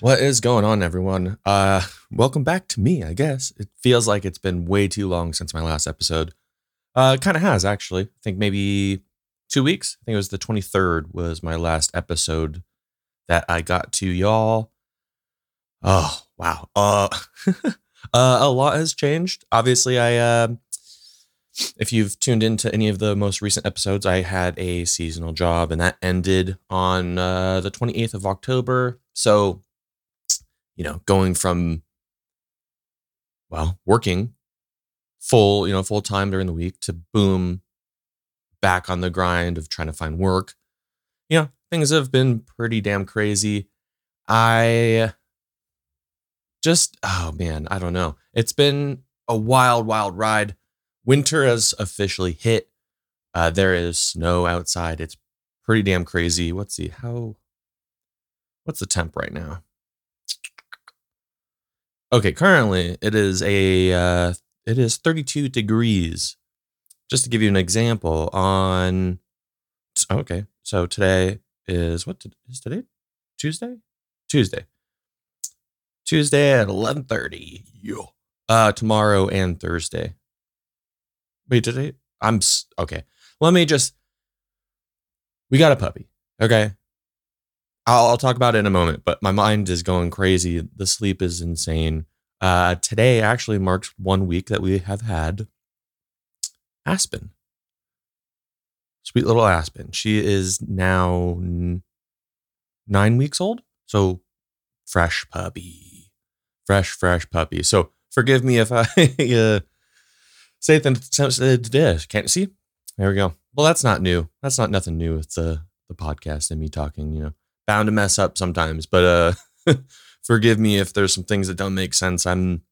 What is going on, everyone? Uh, welcome back to me. I guess it feels like it's been way too long since my last episode. Uh, kind of has actually. I think maybe two weeks. I think it was the twenty third was my last episode that I got to y'all. Oh wow. Uh, uh, a lot has changed. Obviously, I uh, if you've tuned into any of the most recent episodes, I had a seasonal job and that ended on uh, the 28th of October. So, you know, going from, well, working full, you know, full time during the week to boom, back on the grind of trying to find work. You know, things have been pretty damn crazy. I just, oh man, I don't know. It's been a wild, wild ride winter has officially hit. Uh, there is snow outside. It's pretty damn crazy. Let's see how. What's the temp right now? Okay, currently it is a uh, it is 32 degrees. Just to give you an example, on okay, so today is what is today? Tuesday? Tuesday. Tuesday at 11:30. Yo. Uh tomorrow and Thursday. Wait, I? I'm okay. Let me just. We got a puppy. Okay. I'll, I'll talk about it in a moment, but my mind is going crazy. The sleep is insane. Uh, today actually marks one week that we have had Aspen. Sweet little Aspen. She is now nine weeks old. So fresh puppy. Fresh, fresh puppy. So forgive me if I uh, say then can't see. There we go. Well, that's not new. That's not nothing new with the the podcast and me talking. You know, bound to mess up sometimes, but uh, forgive me if there's some things that don't make sense. I'm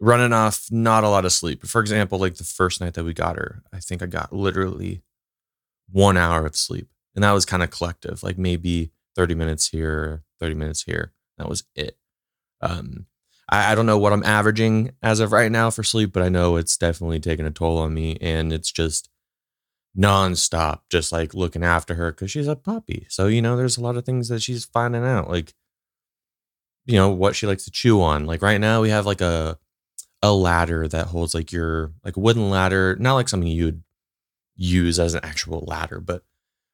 running off not a lot of sleep. For example, like the first night that we got her, I think I got literally one hour of sleep, and that was kind of collective. Like maybe thirty minutes here, thirty minutes here. That was it. Um, I, I don't know what I'm averaging as of right now for sleep, but I know it's definitely taking a toll on me. And it's just nonstop, just like looking after her because she's a puppy. So, you know, there's a lot of things that she's finding out, like, you know, what she likes to chew on. Like right now, we have like a, a ladder that holds like your, like a wooden ladder, not like something you would use as an actual ladder, but,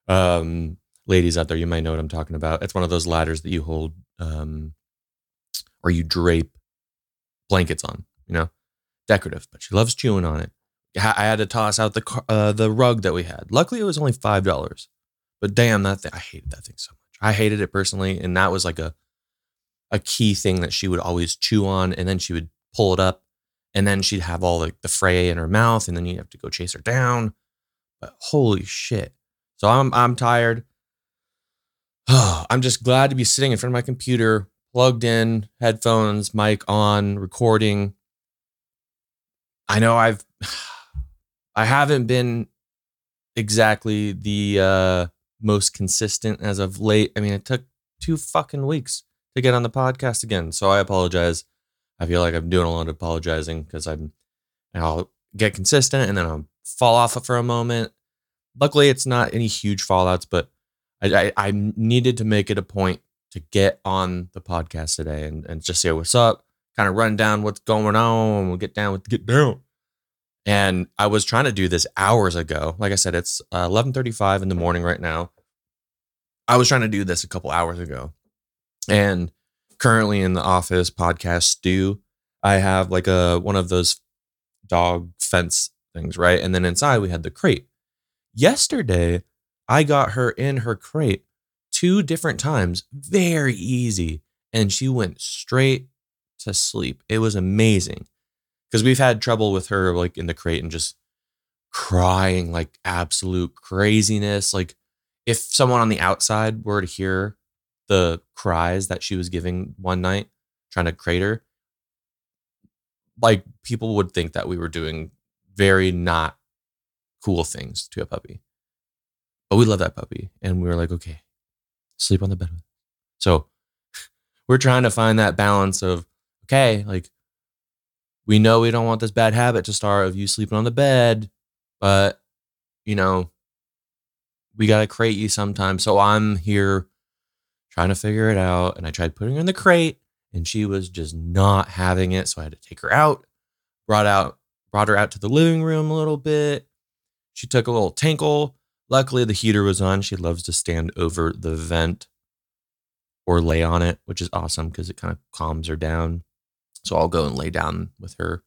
um, ladies out there, you might know what I'm talking about. It's one of those ladders that you hold, um, or you drape blankets on, you know, decorative, but she loves chewing on it. I had to toss out the uh, the rug that we had. Luckily, it was only five dollars, but damn, that thing, I hated that thing so much. I hated it personally, and that was like a a key thing that she would always chew on, and then she would pull it up, and then she'd have all like the fray in her mouth, and then you'd have to go chase her down. But holy shit! So I'm I'm tired. I'm just glad to be sitting in front of my computer plugged in, headphones, mic on, recording. I know I've I haven't been exactly the uh most consistent as of late. I mean, it took two fucking weeks to get on the podcast again. So I apologize. I feel like I'm doing a lot of apologizing because I'm I'll get consistent and then I'll fall off for a moment. Luckily, it's not any huge fallouts, but I, I, I needed to make it a point to get on the podcast today and, and just say what's up, kind of run down what's going on. We'll get down with get down. And I was trying to do this hours ago. Like I said, it's uh, 11:35 in the morning right now. I was trying to do this a couple hours ago, and currently in the office podcast stew, I have like a one of those dog fence things, right? And then inside we had the crate. Yesterday, I got her in her crate two different times, very easy. And she went straight to sleep. It was amazing because we've had trouble with her like in the crate and just crying like absolute craziness. Like if someone on the outside were to hear the cries that she was giving one night trying to crate her, like people would think that we were doing very not cool things to a puppy. But we love that puppy. And we were like, okay, sleep on the bed. So we're trying to find that balance of okay, like we know we don't want this bad habit to start of you sleeping on the bed, but you know, we got to crate you sometimes. So I'm here trying to figure it out. And I tried putting her in the crate and she was just not having it. So I had to take her out, brought out, brought her out to the living room a little bit. She took a little tinkle. Luckily, the heater was on. She loves to stand over the vent or lay on it, which is awesome because it kind of calms her down. So I'll go and lay down with her.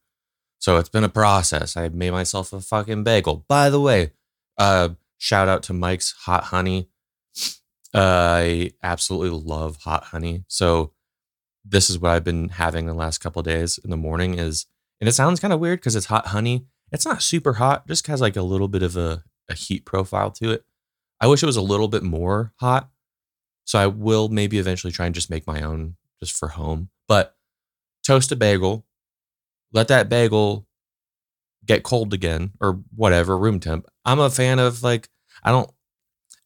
So it's been a process. I made myself a fucking bagel. By the way, uh, shout out to Mike's Hot Honey. Uh, I absolutely love hot honey. So this is what I've been having the last couple days in the morning is, and it sounds kind of weird because it's hot honey. It's not super hot, just has like a little bit of a, a heat profile to it. I wish it was a little bit more hot. So I will maybe eventually try and just make my own just for home. But toast a bagel, let that bagel get cold again or whatever, room temp. I'm a fan of like, I don't,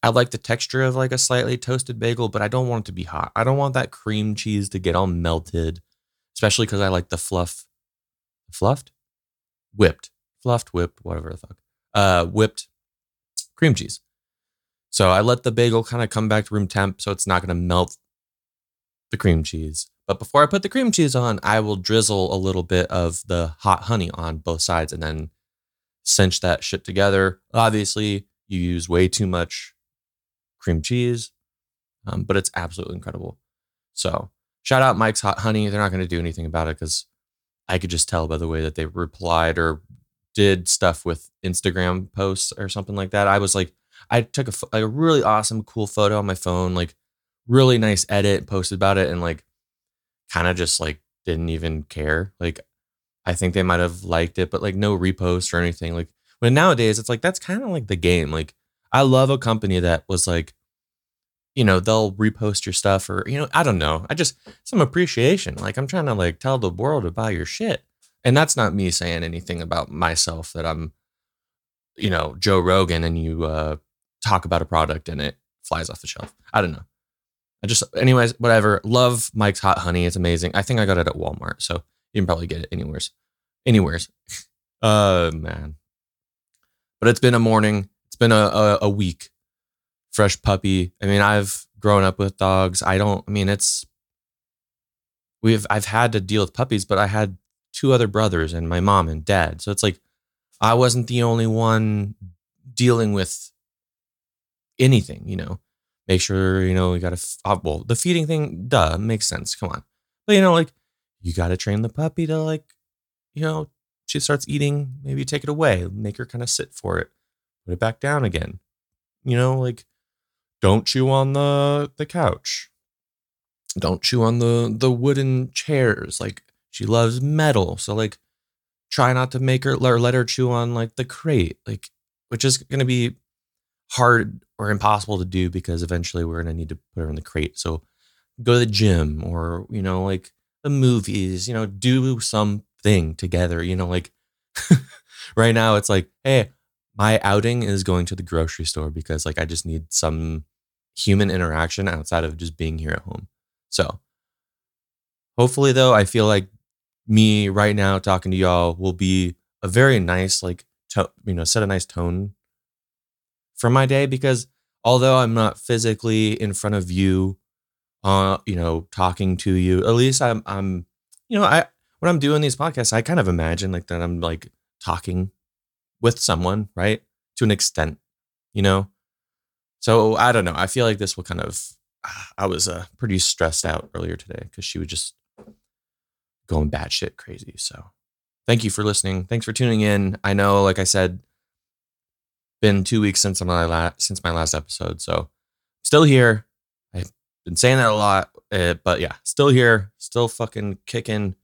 I like the texture of like a slightly toasted bagel, but I don't want it to be hot. I don't want that cream cheese to get all melted, especially because I like the fluff, fluffed, whipped, fluffed, whipped, whatever the fuck, uh, whipped cream cheese. So I let the bagel kind of come back to room temp so it's not going to melt the cream cheese. But before I put the cream cheese on, I will drizzle a little bit of the hot honey on both sides and then cinch that shit together. Obviously, you use way too much cream cheese, um, but it's absolutely incredible. So shout out Mike's Hot Honey. They're not going to do anything about it because I could just tell by the way that they replied or did stuff with Instagram posts or something like that. I was like, I took a, a really awesome, cool photo on my phone, like really nice edit, posted about it, and like kind of just like didn't even care. Like I think they might have liked it, but like no repost or anything. Like when nowadays it's like that's kind of like the game. Like I love a company that was like, you know, they'll repost your stuff or you know, I don't know. I just some appreciation. Like I'm trying to like tell the world to buy your shit. And that's not me saying anything about myself that I'm, you know, Joe Rogan and you uh talk about a product and it flies off the shelf. I don't know. I just, anyways, whatever. Love Mike's hot honey. It's amazing. I think I got it at Walmart, so you can probably get it anywheres. Anywheres. Uh man. But it's been a morning. It's been a, a, a week. Fresh puppy. I mean, I've grown up with dogs. I don't. I mean, it's we've I've had to deal with puppies, but I had two other brothers and my mom and dad. So it's like I wasn't the only one dealing with anything, you know. Make sure, you know, you got to, uh, well, the feeding thing, duh, makes sense. Come on. But, you know, like, you got to train the puppy to, like, you know, she starts eating, maybe take it away, make her kind of sit for it, put it back down again. You know, like, don't chew on the the couch. Don't chew on the the wooden chairs. Like, she loves metal. So, like, try not to make her or let her chew on, like, the crate, like, which is going to be hard or impossible to do because eventually we're going to need to put her in the crate. So go to the gym or, you know, like the movies, you know, do something together, you know, like right now it's like, hey, my outing is going to the grocery store because like I just need some human interaction outside of just being here at home. So hopefully though, I feel like me right now talking to y'all will be a very nice like to, you know set a nice tone for my day because although I'm not physically in front of you, uh, you know, talking to you, at least I'm, I'm, you know, I, when I'm doing these podcasts, I kind of imagine like that I'm like talking with someone, right? To an extent, you know? So I don't know. I feel like this will kind of, I was uh, pretty stressed out earlier today because she was just going batshit crazy. So thank you for listening. Thanks for tuning in. I know, like I said, been two weeks since my last since my last episode, so still here. I've been saying that a lot, uh, but yeah, still here, still fucking kicking.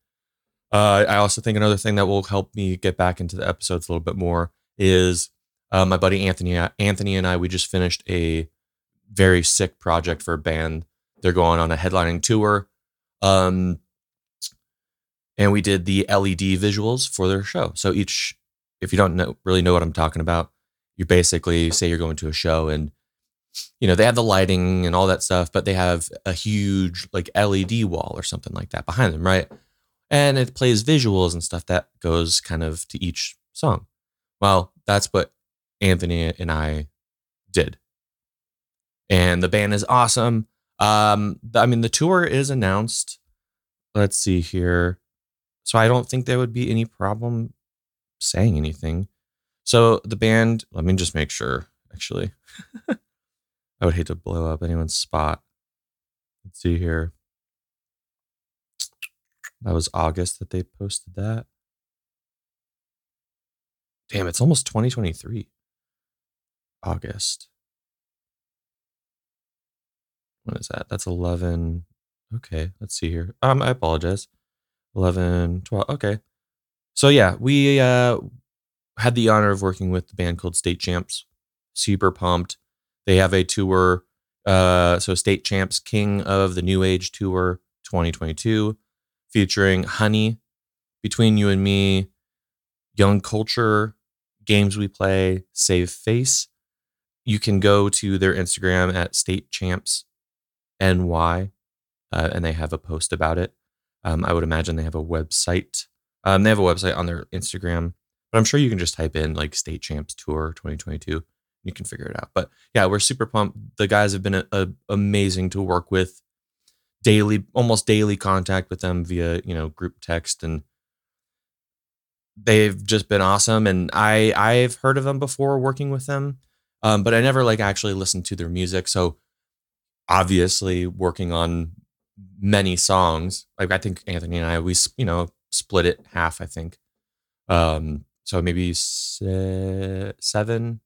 Uh, I also think another thing that will help me get back into the episodes a little bit more is uh, my buddy Anthony. Anthony and I we just finished a very sick project for a band. They're going on a headlining tour. Um, and we did the LED visuals for their show. So each, if you don't know, really know what I'm talking about, you basically say you're going to a show and you know, they have the lighting and all that stuff, but they have a huge like LED wall or something like that behind them, right? And it plays visuals and stuff that goes kind of to each song. Well, that's what Anthony and I did. And the band is awesome. Um, I mean, the tour is announced. Let's see here. So I don't think there would be any problem saying anything. So the band, let me just make sure, actually. I would hate to blow up anyone's spot. Let's see here. That was August that they posted that. Damn, it's almost 2023. August. What is that? That's 11. Okay, let's see here. Um, I apologize. 11, 12. Okay. So yeah, we uh had the honor of working with the band called State Champs. Super pumped. They have a tour. Uh, so State Champs King of the New Age Tour 2022, featuring Honey, Between You and Me, Young Culture, Games We Play, Save Face. You can go to their Instagram at State Champs NY, uh, and they have a post about it. Um, I would imagine they have a website. Um, they have a website on their Instagram, but I'm sure you can just type in like State Champs Tour 2022 you can figure it out. But yeah, we're super pumped. The guys have been a, a, amazing to work with. Daily, almost daily contact with them via you know group text, and they've just been awesome. And I I've heard of them before working with them, um, but I never like actually listened to their music. So obviously, working on many songs, like I think Anthony and I we you know split it half. I think. Um, so maybe se- seven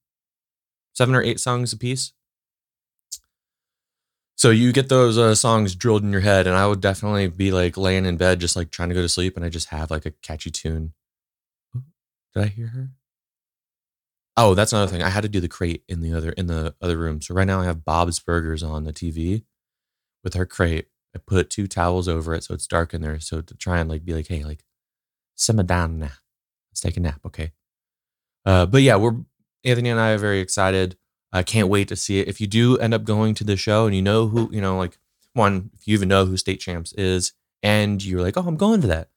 seven or eight songs a piece. So you get those uh, songs drilled in your head, and I would definitely be like laying in bed, just like trying to go to sleep, and I just have like a catchy tune. Did I hear her? Oh, that's another thing. I had to do the crate in the other in the other room. So right now I have Bob's Burgers on the TV with her crate. I put two towels over it so it's dark in there. So to try and like be like, hey, like simmer down now. Let's take a nap, okay? Uh, but yeah, we're Anthony and I are very excited. I can't wait to see it. If you do end up going to the show and you know who, you know, like one, if you even know who State Champs is, and you're like, oh, I'm going to that,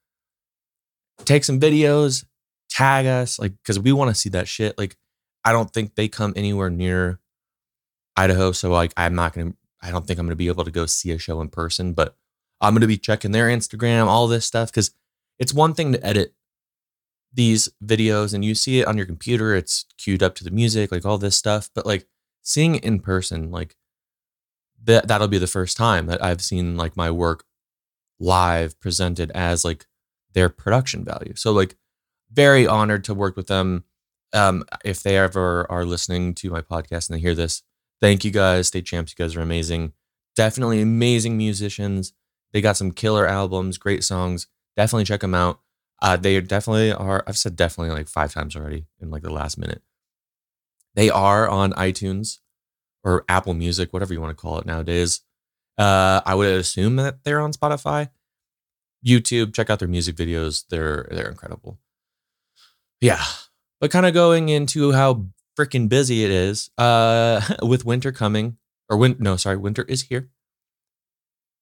take some videos, tag us, like, because we want to see that shit. Like, I don't think they come anywhere near Idaho. So, like, I'm not to, I don't think I'm to be able to go see a show in person, but I'm to be checking their Instagram, all this stuff, because it's one thing to edit these videos and you see it on your computer, it's queued up to the music, like all this stuff. But like seeing it in person, like that that'll be the first time that I've seen like my work live presented as like their production value. So like very honored to work with them. Um, if they ever are listening to my podcast and they hear this, thank you guys. State champs, you guys are amazing. Definitely amazing musicians. They got some killer albums, great songs. Definitely check them out. Uh, they definitely are. I've said definitely like five times already in like the last minute. They are on iTunes or Apple Music, whatever you want to call it nowadays. Uh, I would assume that they're on Spotify, YouTube. Check out their music videos; they're they're incredible. Yeah, but kind of going into how freaking busy it is uh, with winter coming, or win- no, sorry, winter is here.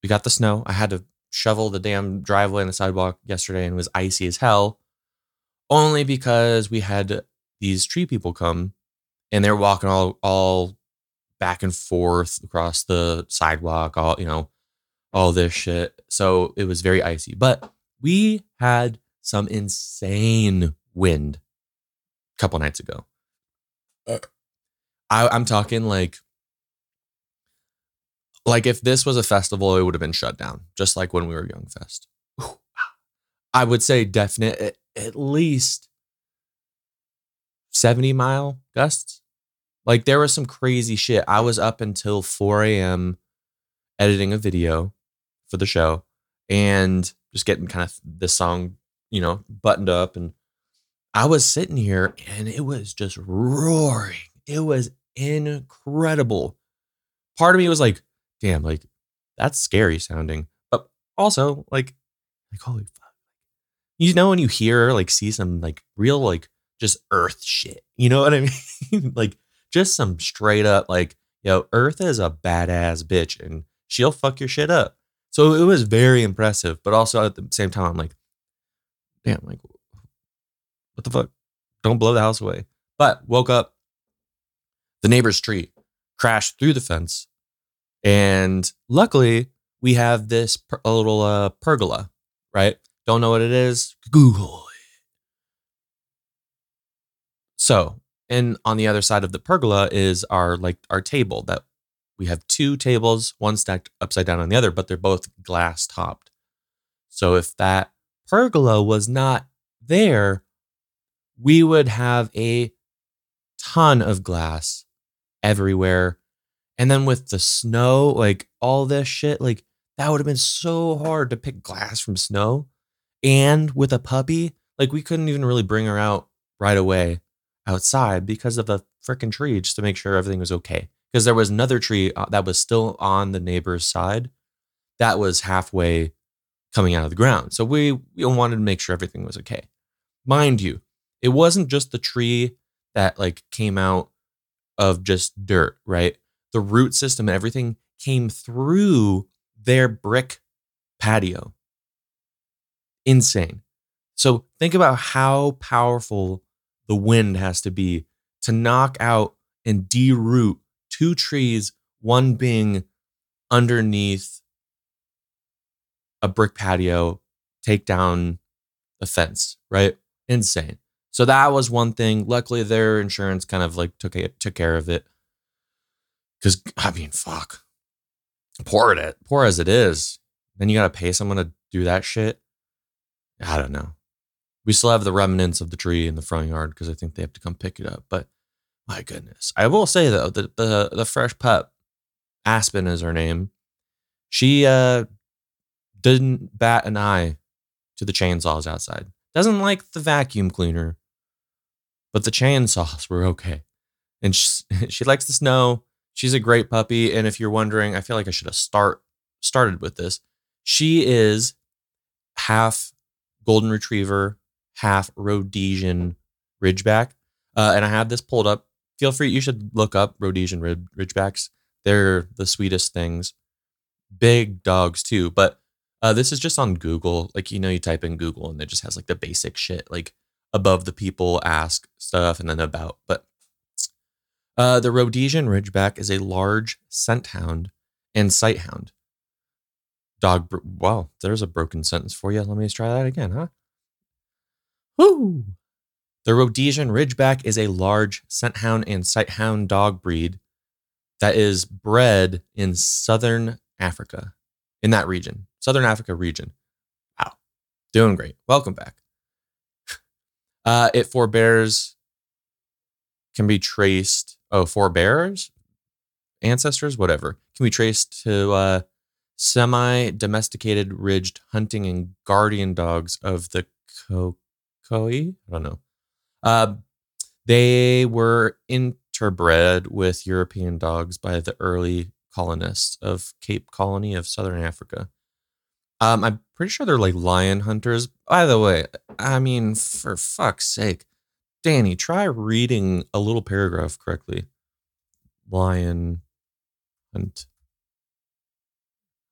We got the snow. I had to shovel the damn driveway and the sidewalk yesterday and it was icy as hell only because we had these tree people come and they're walking all all back and forth across the sidewalk all you know all this shit so it was very icy but we had some insane wind couple nights ago uh, I, i'm talking like like if this was a festival, it would have been shut down, just like when we were Young Fest. I would say definite at least 70 mile gusts. Like there was some crazy shit. I was up until 4 a.m. editing a video for the show and just getting kind of this song, you know, buttoned up. And I was sitting here and it was just roaring. It was incredible. Part of me was like, damn, like that's scary sounding. But also, like, like holy fuck. You know when you hear like see some like real like just earth shit. You know what I mean? like just some straight up like yo, Earth is a badass bitch and she'll fuck your shit up. So it was very impressive, but also at the same time, I'm like, damn, like, what the fuck? Don't blow the house away. But woke up, the neighbor's tree crashed through the fence, and luckily we have this per- a little uh, pergola, right? Don't know what it is? Google it. So, and on the other side of the pergola is our like our table that we have two tables, one stacked upside down on the other, but they're both glass topped. So if that pergola was not there, we would have a ton of glass everywhere. And then with the snow, like all this shit, like that would have been so hard to pick glass from snow. And with a puppy, like we couldn't even really bring her out right away outside because of a freaking tree just to make sure everything was okay. Because there was another tree uh, that was still on the neighbor's side that was halfway coming out of the ground. So we, we wanted to make sure everything was okay. Mind you, it wasn't just the tree that like came out of just dirt, right? The root system and everything came through their brick patio. Insane. So think about how powerful the wind has to be to knock out and deroot two trees, one being underneath a brick patio, take down a fence, right? Insane. So that was one thing. Luckily, their insurance kind of like took it, took care of it. Because I mean, fuck, poor it, poor as it is, then you got to pay someone to do that shit. I don't know. We still have the remnants of the tree in the front yard because I think they have to come pick it up. But my goodness, I will say though that the the fresh pup, Aspen is her name. She uh didn't bat an eye to the chainsaws outside. Doesn't like the vacuum cleaner, but the chainsaws were okay. And she, she likes the snow. She's a great puppy. And if you're wondering, I feel like I should have start started with this. She is half golden retriever, half Rhodesian Ridgeback. Uh, and I have this pulled up. Feel free, you should look up Rhodesian Ridgebacks. They're the sweetest things. Big dogs too. But uh, this is just on Google. Like, you know, you type in Google and it just has like the basic shit, like above the people ask stuff and then about. But uh, the Rhodesian Ridgeback is a large scent hound and sight hound. Dog, wow, there's a broken sentence for you. Let me just try that again, huh? Woo! The Rhodesian Ridgeback is a large scent hound and sight hound dog breed that is bred in southern Africa, in that region, southern Africa region. Wow, doing great. Welcome back. Uh, it forbears, can be traced. Oh, forebears, ancestors, whatever, can be traced to uh, semi domesticated ridged hunting and guardian dogs of the Khoikhoi. I don't know. Uh, they were interbred with European dogs by the early colonists of Cape Colony of Southern Africa. Um, I'm pretty sure they're like lion hunters. By the way, I mean, for fuck's sake, Danny, try reading a little paragraph correctly. Lion hunt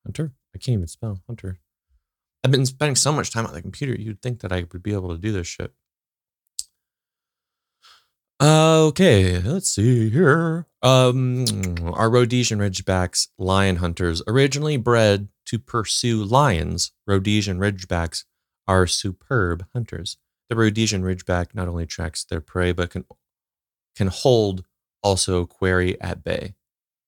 hunter. I can't even spell hunter. I've been spending so much time on the computer. You'd think that I would be able to do this shit. Okay, let's see here. Um, our Rhodesian Ridgebacks lion hunters originally bred to pursue lions. Rhodesian Ridgebacks are superb hunters. The Rhodesian Ridgeback not only tracks their prey but can can hold also quarry at bay.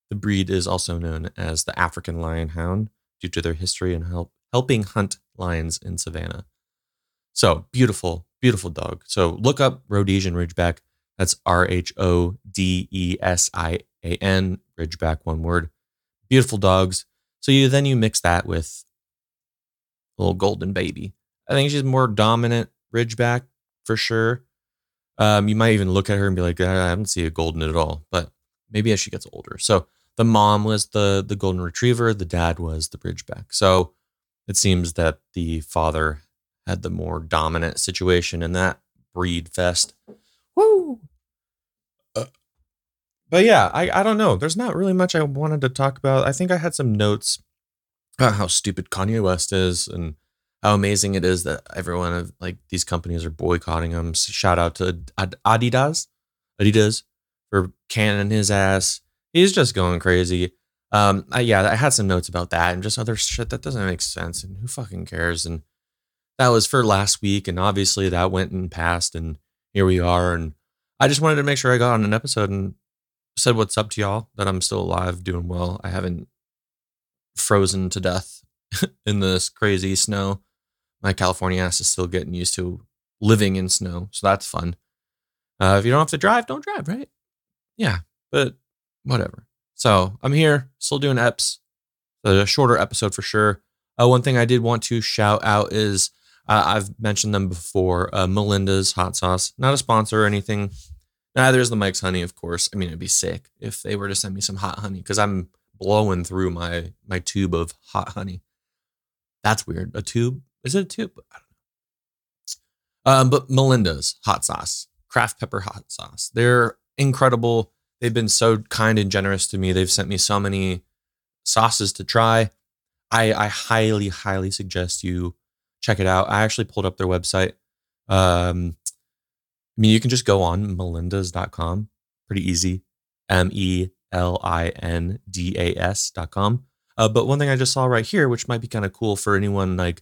The breed is also known as the African lion hound due to their history in help helping hunt lions in savannah. So beautiful, beautiful dog. So look up Rhodesian Ridgeback. That's R H O D E S I A N, Ridgeback, one word. Beautiful dogs. So you then you mix that with a little golden baby. I think she's more dominant Ridgeback for sure. Um, you might even look at her and be like, I don't see a golden at all, but maybe as she gets older. So the mom was the the golden retriever, the dad was the Ridgeback. So it seems that the father had the more dominant situation in that breed fest. Woo! But yeah, I, I don't know. There's not really much I wanted to talk about. I think I had some notes about how stupid Kanye West is and how amazing it is that everyone of like these companies are boycotting him. Shout out to Ad- Adidas, Adidas for canning his ass. He's just going crazy. Um, I, yeah, I had some notes about that and just other shit that doesn't make sense. And who fucking cares? And that was for last week, and obviously that went and passed, and here we are. And I just wanted to make sure I got on an episode and said what's up to y'all. That I'm still alive, doing well. I haven't frozen to death in this crazy snow. My California ass is still getting used to living in snow, so that's fun. Uh, if you don't have to drive, don't drive, right? Yeah, but whatever. So I'm here, still doing EPs. A shorter episode for sure. Uh, one thing I did want to shout out is uh, I've mentioned them before. Uh, Melinda's hot sauce, not a sponsor or anything. Neither is the Mike's honey, of course. I mean, it'd be sick if they were to send me some hot honey because I'm blowing through my my tube of hot honey. That's weird. A tube? Is it a tube? I don't know. Um, but Melinda's hot sauce, craft pepper hot sauce. They're incredible. They've been so kind and generous to me. They've sent me so many sauces to try. I, I highly, highly suggest you check it out. I actually pulled up their website. Um, I mean, you can just go on melindas.com. Pretty easy. M E L I N D A S.com. Uh, but one thing I just saw right here, which might be kind of cool for anyone like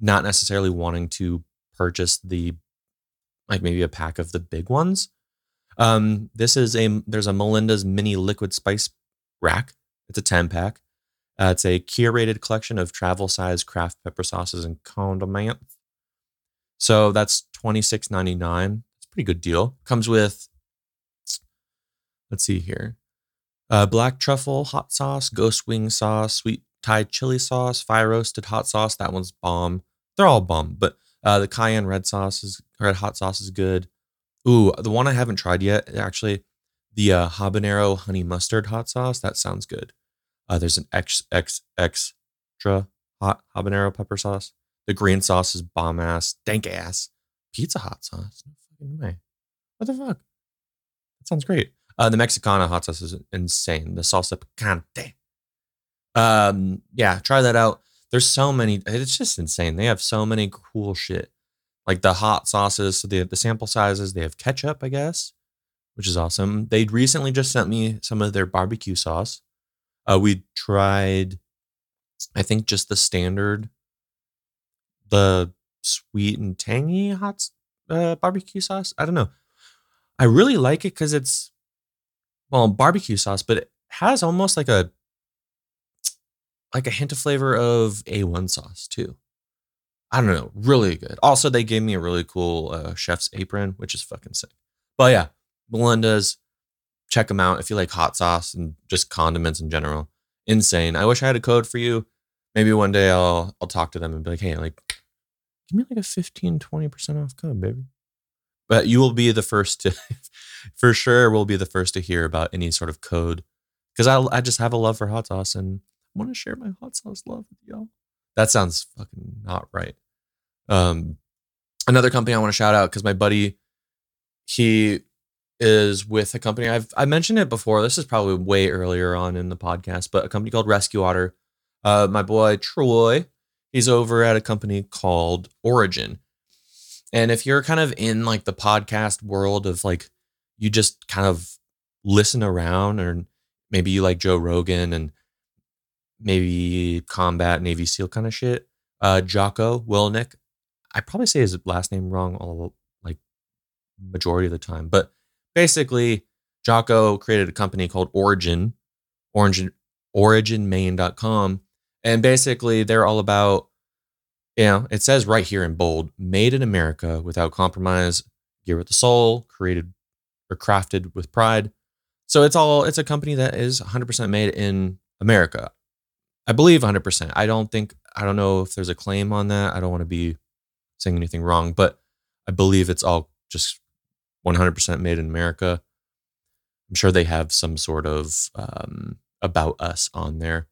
not necessarily wanting to purchase the like maybe a pack of the big ones. Um, this is a there's a Melinda's mini liquid spice rack. It's a 10 pack. Uh, it's a curated collection of travel size craft pepper sauces and condiments. So that's twenty six ninety nine. It's a pretty good deal. Comes with, let's see here, uh, black truffle hot sauce, ghost wing sauce, sweet Thai chili sauce, fire roasted hot sauce. That one's bomb. They're all bomb, but uh, the cayenne red sauce is red hot sauce is good. Ooh, the one I haven't tried yet, actually, the uh, habanero honey mustard hot sauce. That sounds good. Uh, there's an X X extra hot habanero pepper sauce. The green sauce is bomb ass, dank ass. Pizza hot sauce. What the fuck? That sounds great. Uh, the Mexicana hot sauce is insane. The salsa picante. Um, yeah, try that out. There's so many. It's just insane. They have so many cool shit, like the hot sauces. So they have the sample sizes. They have ketchup, I guess, which is awesome. They recently just sent me some of their barbecue sauce. Uh, we tried, I think, just the standard, the sweet and tangy hot uh, barbecue sauce. I don't know. I really like it because it's well barbecue sauce, but it has almost like a like a hint of flavor of A1 sauce too. I don't know, really good. Also, they gave me a really cool uh, chef's apron, which is fucking sick. But yeah, Melinda's, check them out if you like hot sauce and just condiments in general. Insane. I wish I had a code for you. Maybe one day I'll I'll talk to them and be like, hey, like, give me like a 15, 20% off code, baby. But you will be the first to, for sure, will be the first to hear about any sort of code because I I just have a love for hot sauce and I want to share my hot sauce love with y'all. That sounds fucking not right. Um, another company I want to shout out because my buddy, he is with a company I've I mentioned it before. This is probably way earlier on in the podcast, but a company called Rescue Otter. Uh, my boy Troy, he's over at a company called Origin. And if you're kind of in like the podcast world of like you just kind of listen around or maybe you like Joe Rogan and maybe combat Navy SEAL kind of shit. Uh, Jocko Willink, I probably say his last name wrong all like majority of the time, but basically Jocko created a company called Origin, Origin, OriginMaine.com, and basically they're all about, you know, it says right here in bold, made in America without compromise, gear with the soul, created or crafted with pride. So it's all it's a company that is 100% made in America. I believe 100%. I don't think, I don't know if there's a claim on that. I don't want to be saying anything wrong, but I believe it's all just 100% made in America. I'm sure they have some sort of um, about us on there.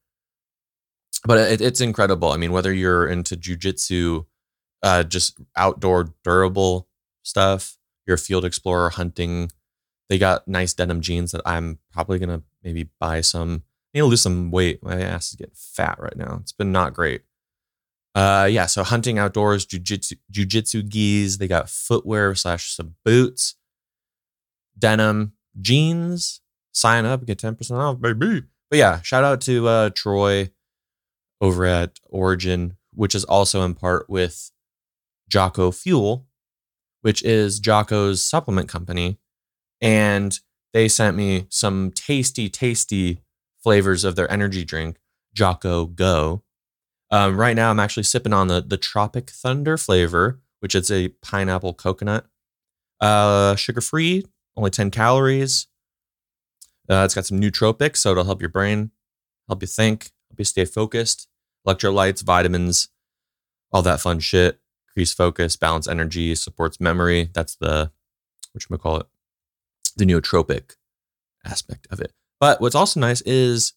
But it, it's incredible. I mean, whether you're into jujitsu, uh, just outdoor durable stuff, you're a field explorer hunting, they got nice denim jeans that I'm probably gonna maybe buy some. I need to lose some weight. My ass is getting fat right now. It's been not great. Uh, yeah. So hunting outdoors, jujitsu, jujitsu gis. They got footwear slash some boots, denim jeans. Sign up, get ten percent off, baby. But yeah, shout out to uh, Troy over at Origin, which is also in part with Jocko Fuel, which is Jocko's supplement company. And they sent me some tasty, tasty flavors of their energy drink, Jocko Go. Um, right now, I'm actually sipping on the, the Tropic Thunder flavor, which is a pineapple coconut. Uh, sugar free, only 10 calories. Uh, it's got some nootropics, so it'll help your brain, help you think, help you stay focused. Electrolytes, vitamins, all that fun shit. Increase focus, balance energy, supports memory. That's the what we call it, the nootropic aspect of it. But what's also nice is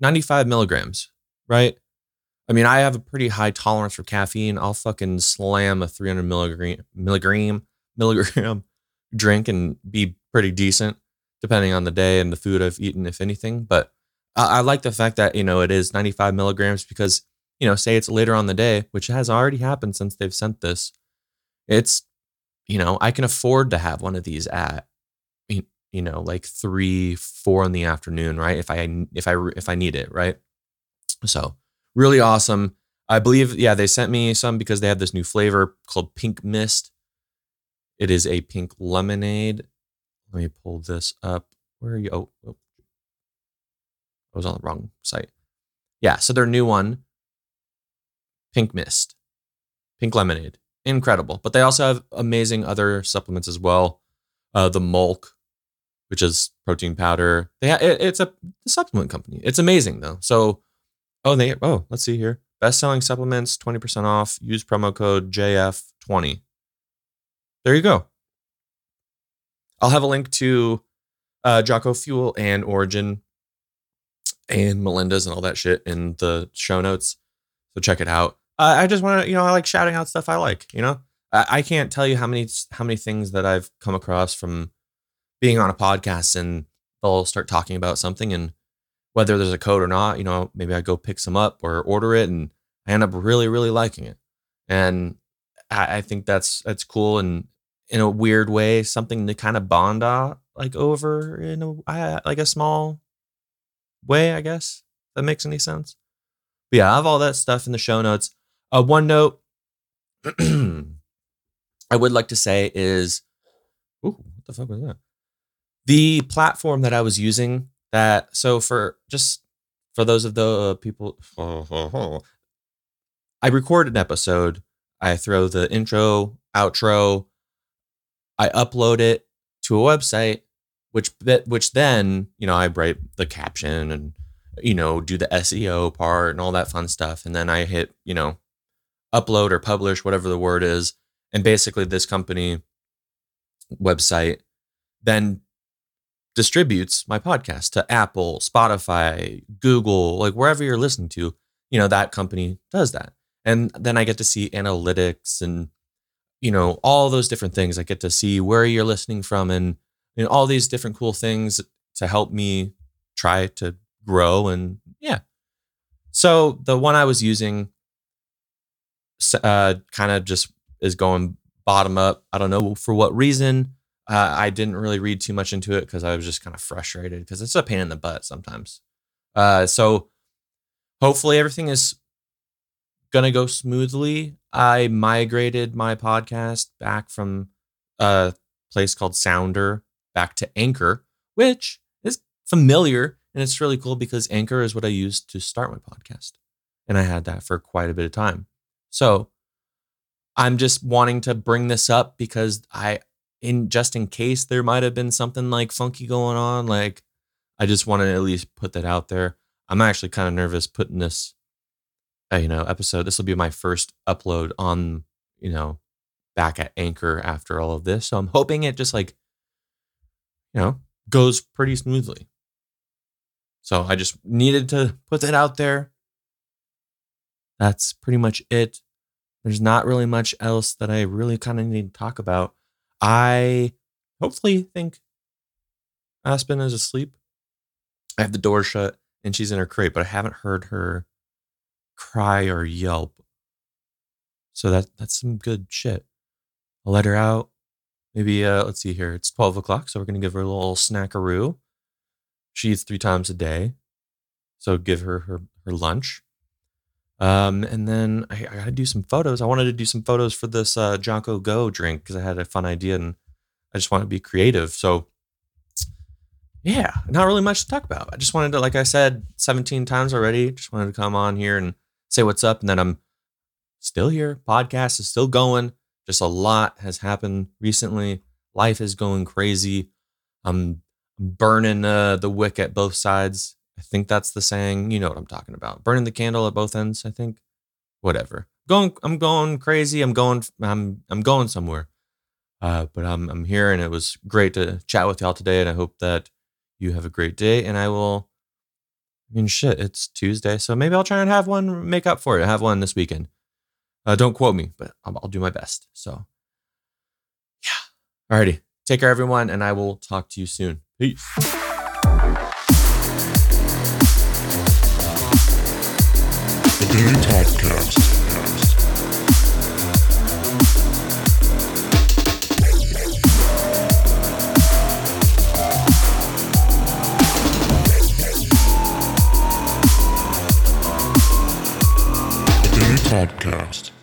95 milligrams, right? I mean, I have a pretty high tolerance for caffeine. I'll fucking slam a 300 milligram milligram milligram drink and be pretty decent depending on the day and the food I've eaten, if anything. But I, I like the fact that, you know, it is 95 milligrams because, you know, say it's later on the day, which has already happened since they've sent this. It's, you know, I can afford to have one of these at, you know, like three, four in the afternoon, right? If I, if I, if I need it, right? So really awesome. I believe, yeah, they sent me some because they have this new flavor called Pink Mist. It is a pink lemonade. Let me pull this up. Where are you? Oh, oh, Was on the wrong site. Yeah, so their new one, Pink Mist, Pink Lemonade, incredible. But they also have amazing other supplements as well. Uh, the Mölk, which is protein powder. They ha- it, it's a, a supplement company. It's amazing though. So, oh, they oh, let's see here. Best selling supplements, twenty percent off. Use promo code JF twenty. There you go. I'll have a link to uh, Jocko Fuel and Origin and Melinda's and all that shit in the show notes. So check it out. Uh, I just want to, you know, I like shouting out stuff I like. You know, I, I can't tell you how many how many things that I've come across from being on a podcast and they'll start talking about something and whether there's a code or not, you know, maybe I go pick some up or order it and I end up really, really liking it. And I, I think that's that's cool and in a weird way, something to kind of bond out like over in a like a small way, I guess. That makes any sense. But yeah, I have all that stuff in the show notes. Uh, one note I would like to say is, ooh, what the fuck was that? The platform that I was using that so for just for those of the people, I record an episode. I throw the intro, outro, I upload it to a website, which that which then you know I write the caption and you know do the SEO part and all that fun stuff, and then I hit you know upload or publish whatever the word is, and basically this company website then distributes my podcast to Apple, Spotify, Google, like wherever you're listening to, you know, that company does that. And then I get to see analytics and you know, all those different things. I get to see where you're listening from and, and all these different cool things to help me try to grow. And yeah. So the one I was using uh, kind of just is going bottom up. I don't know for what reason. Uh, I didn't really read too much into it because I was just kind of frustrated because it's a pain in the butt sometimes. Uh, so hopefully everything is to go smoothly. I migrated my podcast back from a place called Sounder back to Anchor, which is familiar and it's really cool because Anchor is what I used to start my podcast. And I had that for quite a bit of time. So I'm just wanting to bring this up because I, in just in case there might have been something like funky going on, like I just want to at least put that out there. I'm actually kind of nervous putting this uh, you know episode. This will be my first upload on you know back at Anchor after all of this. So I'm hoping it just like you know goes pretty smoothly. So I just needed to put that out there. That's pretty much it. There's not really much else that I really kind of need to talk about. I hopefully think Aspen is asleep. I have the door shut and she's in her crate, but I haven't heard her cry or yelp. So that that's some good shit. I'll let her out. Maybe uh let's see here. It's 12 o'clock, so we're gonna give her a little snackaroo. She eats three times a day. So give her her, her lunch. Um, and then I, I gotta do some photos. I wanted to do some photos for this uh Jocko Go drink because I had a fun idea and I just want to be creative. So yeah, not really much to talk about. I just wanted to, like I said 17 times already, just wanted to come on here and say what's up. And then I'm still here. Podcast is still going. Just a lot has happened recently. Life is going crazy. I'm burning uh, the wick at both sides. I think that's the saying. You know what I'm talking about. Burning the candle at both ends. I think. Whatever. Going. I'm going crazy. I'm going. I'm. I'm going somewhere. Uh, but I'm. I'm here, and it was great to chat with y'all today. And I hope that you have a great day. And I will. I mean, shit. It's Tuesday, so maybe I'll try and have one make up for it. Have one this weekend. Uh, don't quote me, but I'll, I'll do my best. So, yeah. Alrighty. Take care, everyone, and I will talk to you soon. Peace. Daily Podcast. podcast